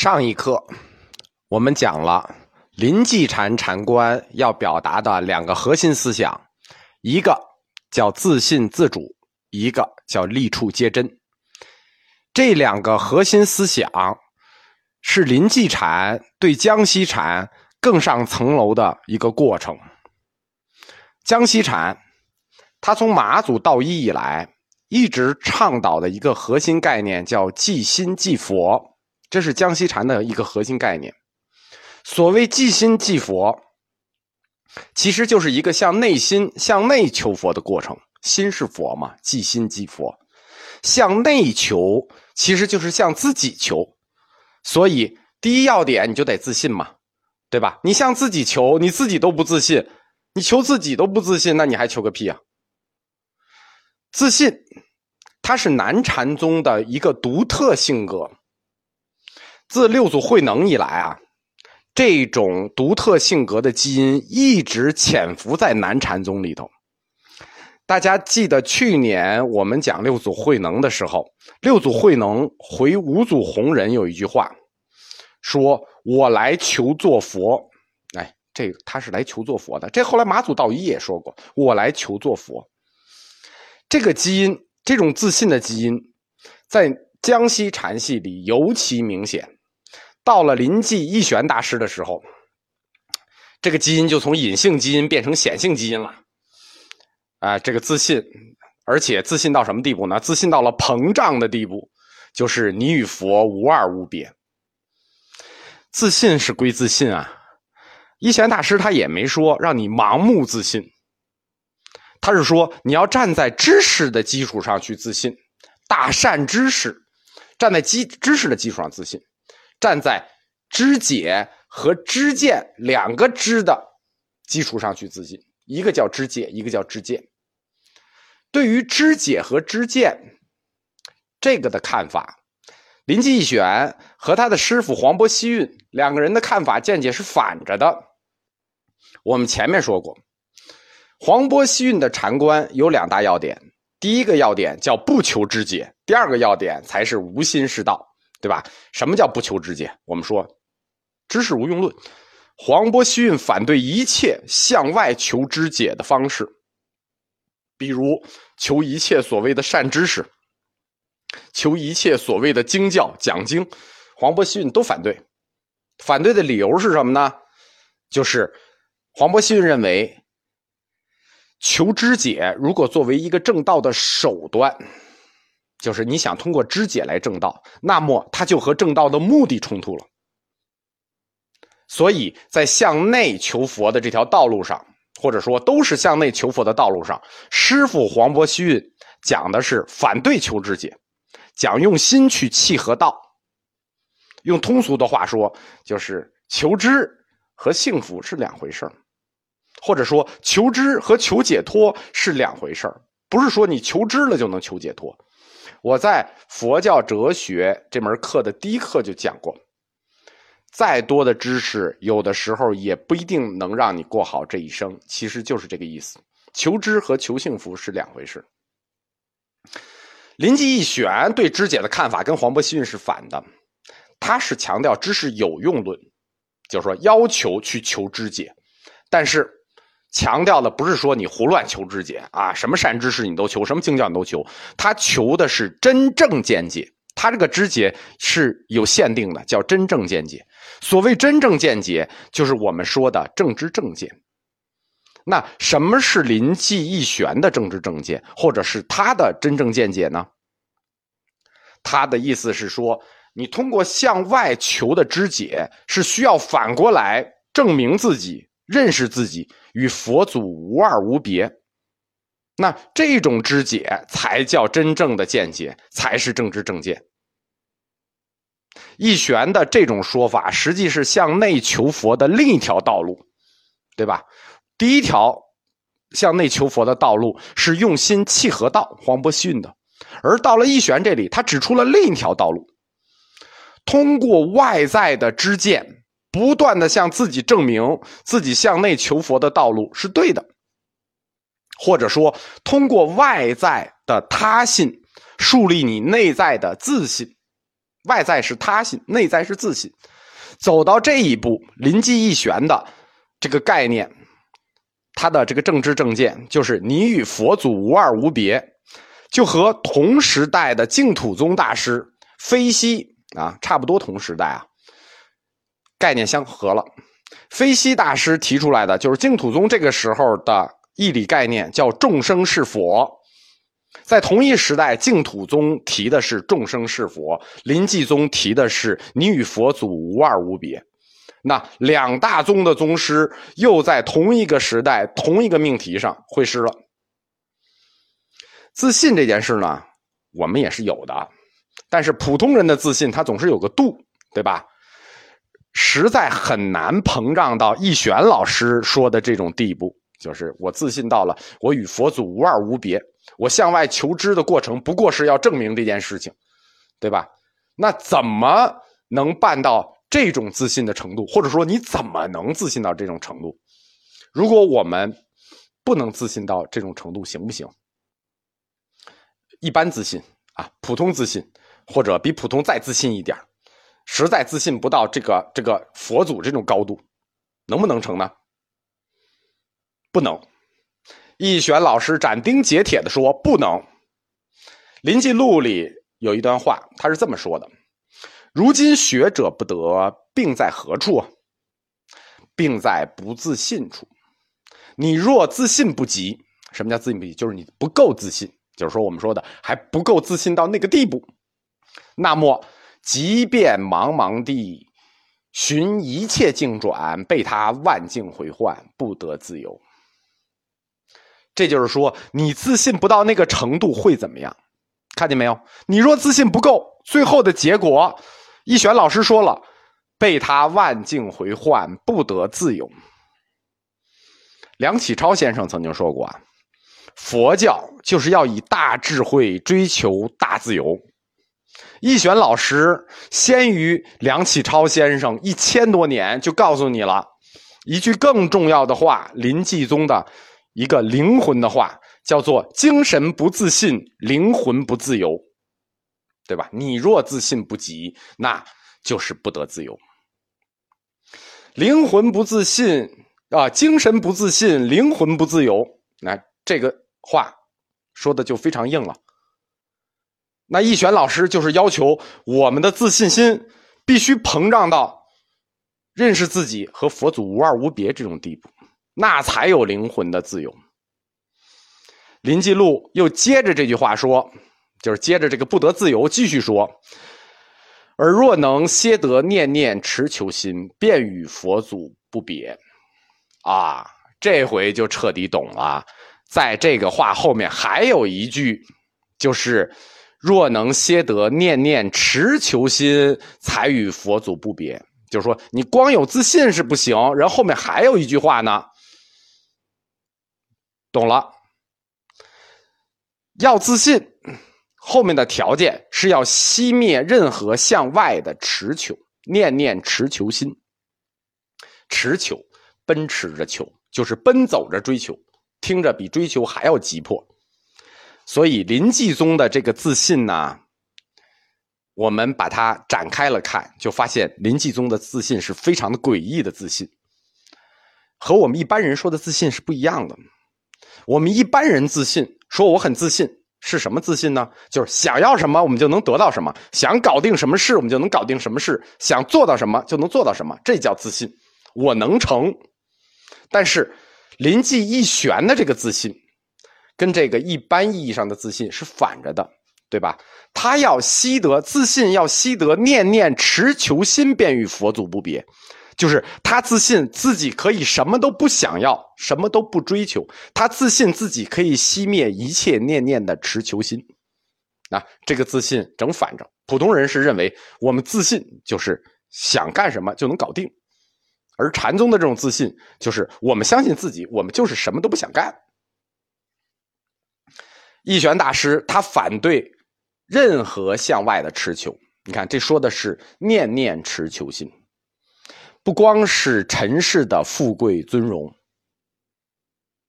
上一课我们讲了临济禅禅观要表达的两个核心思想，一个叫自信自主，一个叫立处皆真。这两个核心思想是临济禅对江西禅更上层楼的一个过程。江西禅，他从马祖道一以来一直倡导的一个核心概念叫即心即佛。这是江西禅的一个核心概念。所谓即心即佛，其实就是一个向内心、向内求佛的过程。心是佛嘛，即心即佛。向内求，其实就是向自己求。所以，第一要点你就得自信嘛，对吧？你向自己求，你自己都不自信，你求自己都不自信，那你还求个屁啊！自信，它是南禅宗的一个独特性格。自六祖慧能以来啊，这种独特性格的基因一直潜伏在南禅宗里头。大家记得去年我们讲六祖慧能的时候，六祖慧能回五祖弘忍有一句话，说我来求做佛。哎，这他是来求做佛的。这后来马祖道一也说过，我来求做佛。这个基因，这种自信的基因，在江西禅系里尤其明显。到了临济一玄大师的时候，这个基因就从隐性基因变成显性基因了。啊，这个自信，而且自信到什么地步呢？自信到了膨胀的地步，就是你与佛无二无别。自信是归自信啊，一玄大师他也没说让你盲目自信，他是说你要站在知识的基础上去自信，大善知识，站在基知识的基础上自信。站在知解和知见两个知的基础上去自信，一个叫知解，一个叫知见。对于知解和知见这个的看法，林济义玄和他的师傅黄渤西运两个人的看法见解是反着的。我们前面说过，黄渤西运的禅观有两大要点，第一个要点叫不求知解，第二个要点才是无心是道。对吧？什么叫不求知解？我们说，知识无用论。黄渤西运反对一切向外求知解的方式，比如求一切所谓的善知识，求一切所谓的经教讲经，黄渤西运都反对。反对的理由是什么呢？就是黄渤西运认为，求知解如果作为一个正道的手段。就是你想通过肢解来正道，那么它就和正道的目的冲突了。所以在向内求佛的这条道路上，或者说都是向内求佛的道路上，师傅黄渤西运讲的是反对求肢解，讲用心去契合道。用通俗的话说，就是求知和幸福是两回事或者说求知和求解脱是两回事不是说你求知了就能求解脱。我在佛教哲学这门课的第一课就讲过，再多的知识，有的时候也不一定能让你过好这一生。其实就是这个意思，求知和求幸福是两回事。临济义玄对知解的看法跟黄渤西运是反的，他是强调知识有用论，就是说要求去求知解，但是。强调的不是说你胡乱求知解啊，什么善知识你都求，什么经教你都求，他求的是真正见解。他这个知解是有限定的，叫真正见解。所谓真正见解，就是我们说的正知正见。那什么是临济义玄的正知正见，或者是他的真正见解呢？他的意思是说，你通过向外求的知解，是需要反过来证明自己。认识自己与佛祖无二无别，那这种知解才叫真正的见解，才是正知正见。义玄的这种说法，实际是向内求佛的另一条道路，对吧？第一条向内求佛的道路是用心契合道，黄伯逊的；而到了义玄这里，他指出了另一条道路，通过外在的知见。不断的向自己证明自己向内求佛的道路是对的，或者说通过外在的他信树立你内在的自信，外在是他信，内在是自信。走到这一步，临机一玄的这个概念，他的这个政治正见就是你与佛祖无二无别，就和同时代的净土宗大师飞西啊差不多同时代啊，概念相合了。飞西大师提出来的就是净土宗这个时候的义理概念，叫众生是佛。在同一时代，净土宗提的是众生是佛，临济宗提的是你与佛祖无二无别。那两大宗的宗师又在同一个时代、同一个命题上会师了。自信这件事呢，我们也是有的，但是普通人的自信他总是有个度，对吧？实在很难膨胀到易玄老师说的这种地步，就是我自信到了我与佛祖无二无别。我向外求知的过程，不过是要证明这件事情，对吧？那怎么能办到这种自信的程度？或者说，你怎么能自信到这种程度？如果我们不能自信到这种程度，行不行？一般自信啊，普通自信，或者比普通再自信一点，实在自信不到这个这个佛祖这种高度，能不能成呢？不能。易玄老师斩钉截铁的说：“不能。”《临济录》里有一段话，他是这么说的：“如今学者不得，病在何处？病在不自信处。你若自信不及，什么叫自信不及？就是你不够自信，就是说我们说的还不够自信到那个地步。那么，即便茫茫地寻一切境转，被他万境回幻，不得自由。”这就是说，你自信不到那个程度会怎么样？看见没有？你若自信不够，最后的结果，一玄老师说了，被他万境回幻，不得自由。梁启超先生曾经说过啊，佛教就是要以大智慧追求大自由。易玄老师先于梁启超先生一千多年，就告诉你了一句更重要的话：临济宗的。一个灵魂的话叫做“精神不自信，灵魂不自由”，对吧？你若自信不及，那就是不得自由。灵魂不自信啊，精神不自信，灵魂不自由。那这个话说的就非常硬了。那易玄老师就是要求我们的自信心必须膨胀到认识自己和佛祖无二无别这种地步。那才有灵魂的自由。林继禄又接着这句话说，就是接着这个不得自由，继续说：“而若能歇得念念持求心，便与佛祖不别。”啊，这回就彻底懂了。在这个话后面还有一句，就是“若能歇得念念持求心，才与佛祖不别。”就是说，你光有自信是不行，然后后面还有一句话呢。懂了，要自信，后面的条件是要熄灭任何向外的持求，念念持求心。持求，奔驰着求，就是奔走着追求，听着比追求还要急迫。所以林继宗的这个自信呢，我们把它展开了看，就发现林继宗的自信是非常的诡异的自信，和我们一般人说的自信是不一样的。我们一般人自信，说我很自信，是什么自信呢？就是想要什么，我们就能得到什么；想搞定什么事，我们就能搞定什么事；想做到什么，就能做到什么。这叫自信，我能成。但是林继一玄的这个自信，跟这个一般意义上的自信是反着的，对吧？他要习得自信，要习得念念持求心，便与佛祖不别。就是他自信自己可以什么都不想要，什么都不追求。他自信自己可以熄灭一切念念的持求心。啊，这个自信整反着。普通人是认为我们自信就是想干什么就能搞定，而禅宗的这种自信就是我们相信自己，我们就是什么都不想干。义玄大师他反对任何向外的持求。你看，这说的是念念持求心。不光是尘世的富贵尊荣，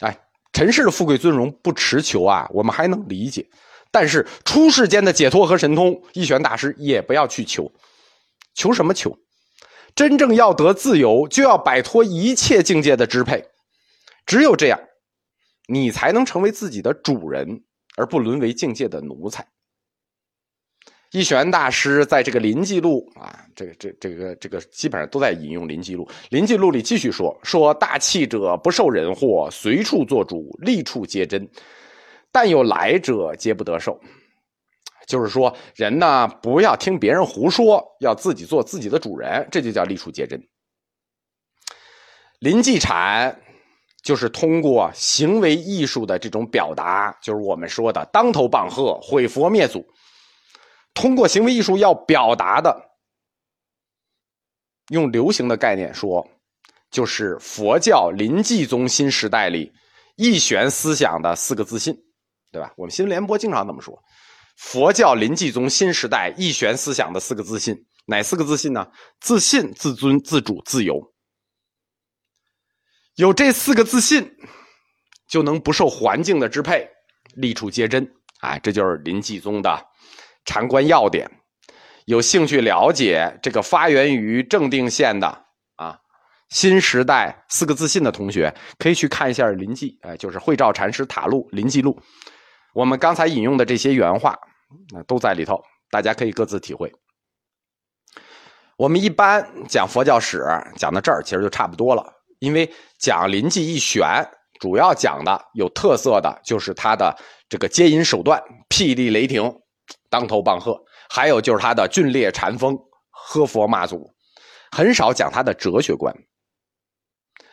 哎，尘世的富贵尊荣不持求啊，我们还能理解。但是出世间的解脱和神通，一玄大师也不要去求。求什么求？真正要得自由，就要摆脱一切境界的支配。只有这样，你才能成为自己的主人，而不沦为境界的奴才。一玄大师在这个《临济录》啊，这个、这、这个、这个基本上都在引用《临济录》。《临济录》里继续说：“说大器者不受人祸，随处做主，立处皆真。但有来者，皆不得受。”就是说，人呢不要听别人胡说，要自己做自己的主人，这就叫立处皆真。临济禅就是通过行为艺术的这种表达，就是我们说的当头棒喝、毁佛灭祖。通过行为艺术要表达的，用流行的概念说，就是佛教临济宗新时代里一玄思想的四个自信，对吧？我们新闻联播经常这么说，佛教临济宗新时代一玄思想的四个自信，哪四个自信呢？自信、自尊、自主、自由。有这四个自信，就能不受环境的支配，立处皆真。哎，这就是临济宗的。禅观要点，有兴趣了解这个发源于正定县的啊新时代四个自信的同学，可以去看一下《临济》，哎，就是慧照禅师塔录《临济录》，我们刚才引用的这些原话啊都在里头，大家可以各自体会。我们一般讲佛教史讲到这儿，其实就差不多了，因为讲临济一玄，主要讲的有特色的就是他的这个接引手段霹雳雷霆。当头棒喝，还有就是他的峻烈禅风，喝佛骂祖，很少讲他的哲学观，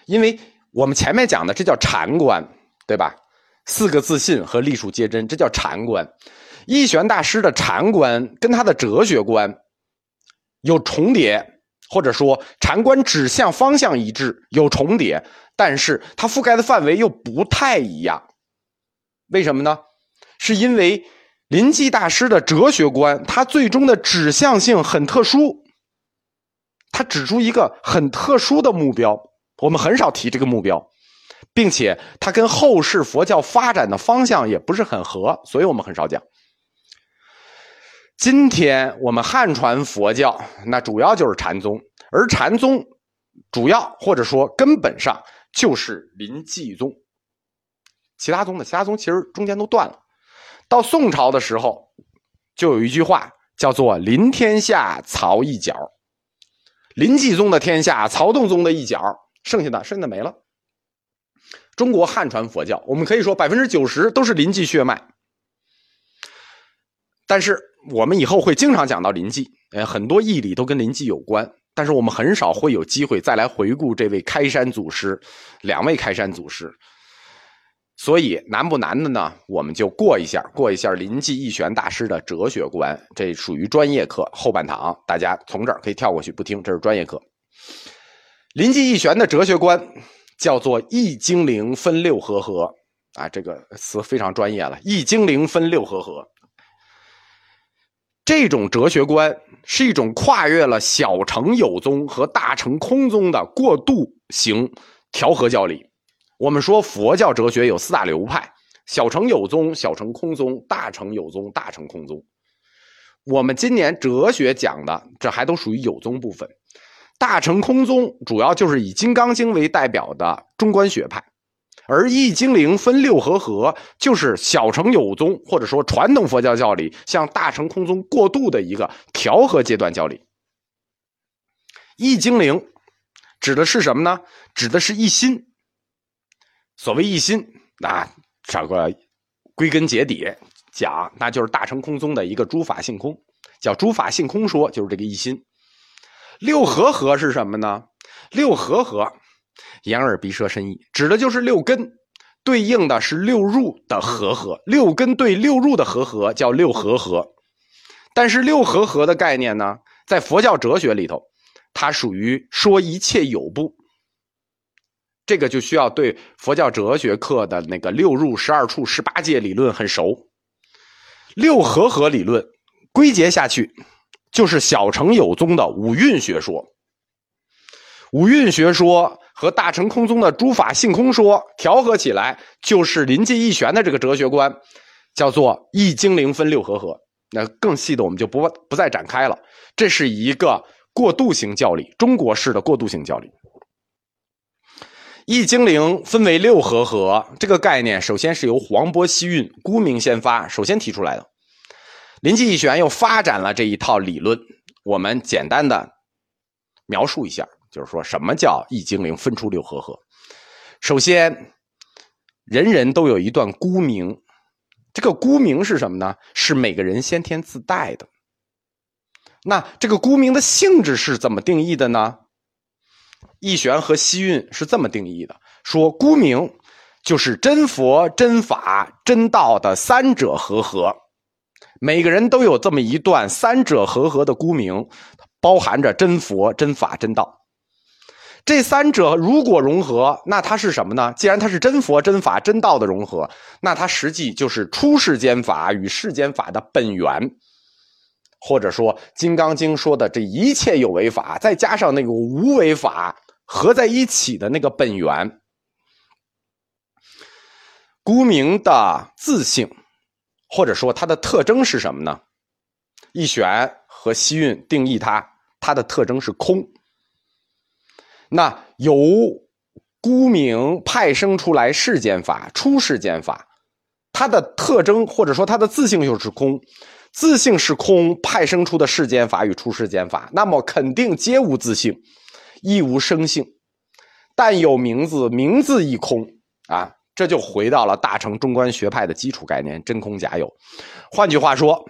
因为我们前面讲的这叫禅观，对吧？四个自信和立处皆真，这叫禅观。一玄大师的禅观跟他的哲学观有重叠，或者说禅观指向方向一致，有重叠，但是它覆盖的范围又不太一样。为什么呢？是因为。临济大师的哲学观，他最终的指向性很特殊，他指出一个很特殊的目标，我们很少提这个目标，并且他跟后世佛教发展的方向也不是很合，所以我们很少讲。今天我们汉传佛教那主要就是禅宗，而禅宗主要或者说根本上就是临济宗，其他宗的其他宗其实中间都断了。到宋朝的时候，就有一句话叫做“临天下，曹一角”。临济宗的天下，曹洞宗的一角，剩下的剩下的没了。中国汉传佛教，我们可以说百分之九十都是临济血脉。但是我们以后会经常讲到临济，呃，很多义理都跟临济有关。但是我们很少会有机会再来回顾这位开山祖师，两位开山祖师。所以难不难的呢？我们就过一下，过一下临济义玄大师的哲学观，这属于专业课后半堂，大家从这儿可以跳过去不听，这是专业课。临济义玄的哲学观叫做“易精灵分六合合”，啊，这个词非常专业了，“易精灵分六合合”。这种哲学观是一种跨越了小乘有宗和大乘空宗的过渡型调和教理。我们说佛教哲学有四大流派：小乘有宗、小乘空宗、大乘有宗、大乘空宗。我们今年哲学讲的，这还都属于有宗部分。大乘空宗主要就是以《金刚经》为代表的中观学派，而易经灵分六合合，就是小乘有宗或者说传统佛教教理向大乘空宗过渡的一个调和阶段教理。易经灵指的是什么呢？指的是一心。所谓一心，那找个归根结底讲，那就是大乘空宗的一个诸法性空，叫诸法性空说，就是这个一心。六合合是什么呢？六合合，眼耳鼻舌身意，指的就是六根，对应的是六入的和合。六根对六入的和合叫六合合。但是六合合的概念呢，在佛教哲学里头，它属于说一切有部。这个就需要对佛教哲学课的那个六入、十二处、十八界理论很熟。六合合理论归结下去，就是小乘有宗的五蕴学说。五蕴学说和大乘空宗的诸法性空说调和起来，就是临济义玄的这个哲学观，叫做易精灵分六合合。那更细的我们就不不再展开了。这是一个过渡型教理，中国式的过渡型教理。易精灵分为六合合，这个概念首先是由黄渤西运、孤名先发，首先提出来的。临济义玄又发展了这一套理论，我们简单的描述一下，就是说什么叫易精灵分出六合合。首先，人人都有一段孤名，这个孤名是什么呢？是每个人先天自带的。那这个孤名的性质是怎么定义的呢？义玄和西运是这么定义的：说孤名就是真佛、真法、真道的三者合合，每个人都有这么一段三者合合的孤名，包含着真佛、真法、真道。这三者如果融合，那它是什么呢？既然它是真佛、真法、真道的融合，那它实际就是出世间法与世间法的本源。或者说，《金刚经》说的这一切有为法，再加上那个无为法合在一起的那个本源，孤明的自性，或者说它的特征是什么呢？一玄和西运定义它，它的特征是空。那由孤名派生出来世间法，出世间法，它的特征或者说它的自性就是空。自性是空，派生出的世间法与出世间法，那么肯定皆无自性，亦无生性，但有名字，名字亦空啊！这就回到了大乘中观学派的基础概念：真空假有。换句话说，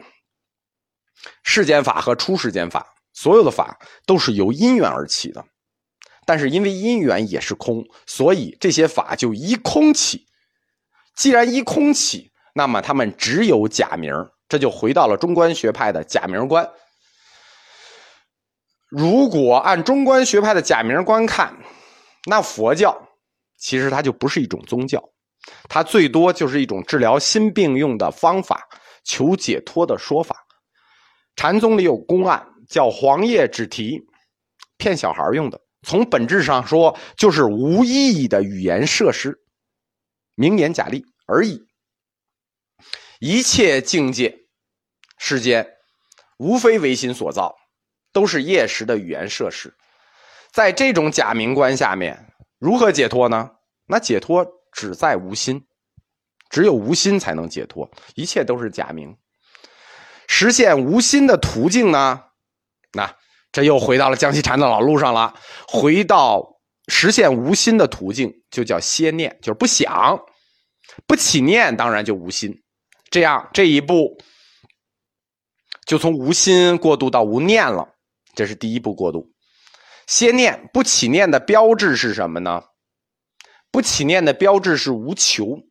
世间法和出世间法，所有的法都是由因缘而起的，但是因为因缘也是空，所以这些法就依空起。既然依空起，那么他们只有假名这就回到了中观学派的假名观。如果按中观学派的假名观看，那佛教其实它就不是一种宗教，它最多就是一种治疗心病用的方法、求解脱的说法。禅宗里有公案叫黄叶纸题，骗小孩用的。从本质上说，就是无意义的语言设施、名言假例而已。一切境界，世间无非唯心所造，都是业识的语言设施。在这种假名观下面，如何解脱呢？那解脱只在无心，只有无心才能解脱，一切都是假名。实现无心的途径呢？那这又回到了江西禅的老路上了。回到实现无心的途径，就叫歇念，就是不想，不起念，当然就无心。这样，这一步就从无心过渡到无念了，这是第一步过渡。歇念不起念的标志是什么呢？不起念的标志是无求。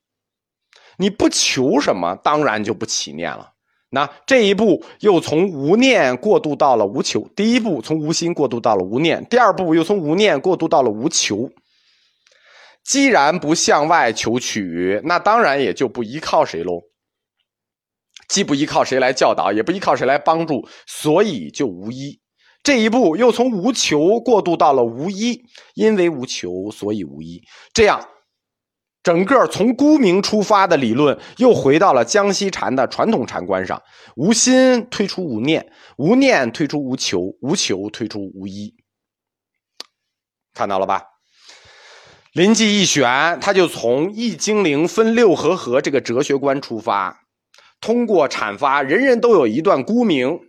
你不求什么，当然就不起念了。那这一步又从无念过渡到了无求。第一步从无心过渡到了无念，第二步又从无念过渡到了无求。既然不向外求取，那当然也就不依靠谁喽。既不依靠谁来教导，也不依靠谁来帮助，所以就无依。这一步又从无求过渡到了无依，因为无求，所以无依。这样，整个从孤明出发的理论，又回到了江西禅的传统禅观上：无心推出无念，无念推出无求，无求推出无依。看到了吧？临济一玄，他就从易精灵分六合合这个哲学观出发。通过阐发，人人都有一段孤明，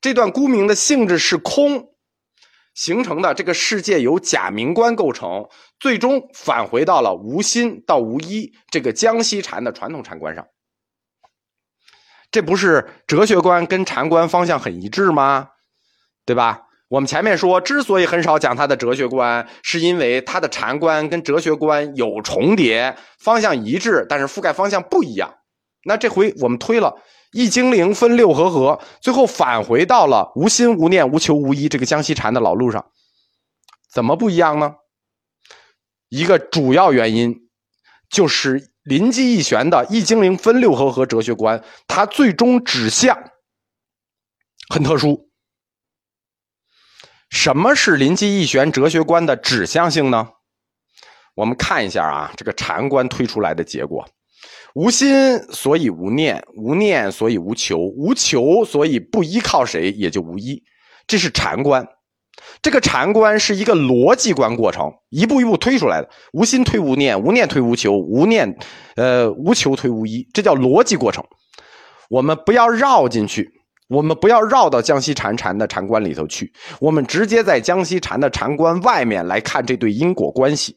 这段孤明的性质是空形成的。这个世界由假名观构成，最终返回到了无心到无一这个江西禅的传统禅观上。这不是哲学观跟禅观方向很一致吗？对吧？我们前面说，之所以很少讲他的哲学观，是因为他的禅观跟哲学观有重叠，方向一致，但是覆盖方向不一样。那这回我们推了易精灵分六合合，最后返回到了无心无念无求无依这个江西禅的老路上，怎么不一样呢？一个主要原因就是临济义玄的易精灵分六合合哲学观，它最终指向很特殊。什么是临济义玄哲学观的指向性呢？我们看一下啊，这个禅观推出来的结果。无心所以无念，无念所以无求，无求所以不依靠谁，也就无依。这是禅观。这个禅观是一个逻辑观过程，一步一步推出来的。无心推无念，无念推无求，无念，呃，无求推无依，这叫逻辑过程。我们不要绕进去，我们不要绕到江西禅禅的禅观里头去，我们直接在江西禅的禅观外面来看这对因果关系。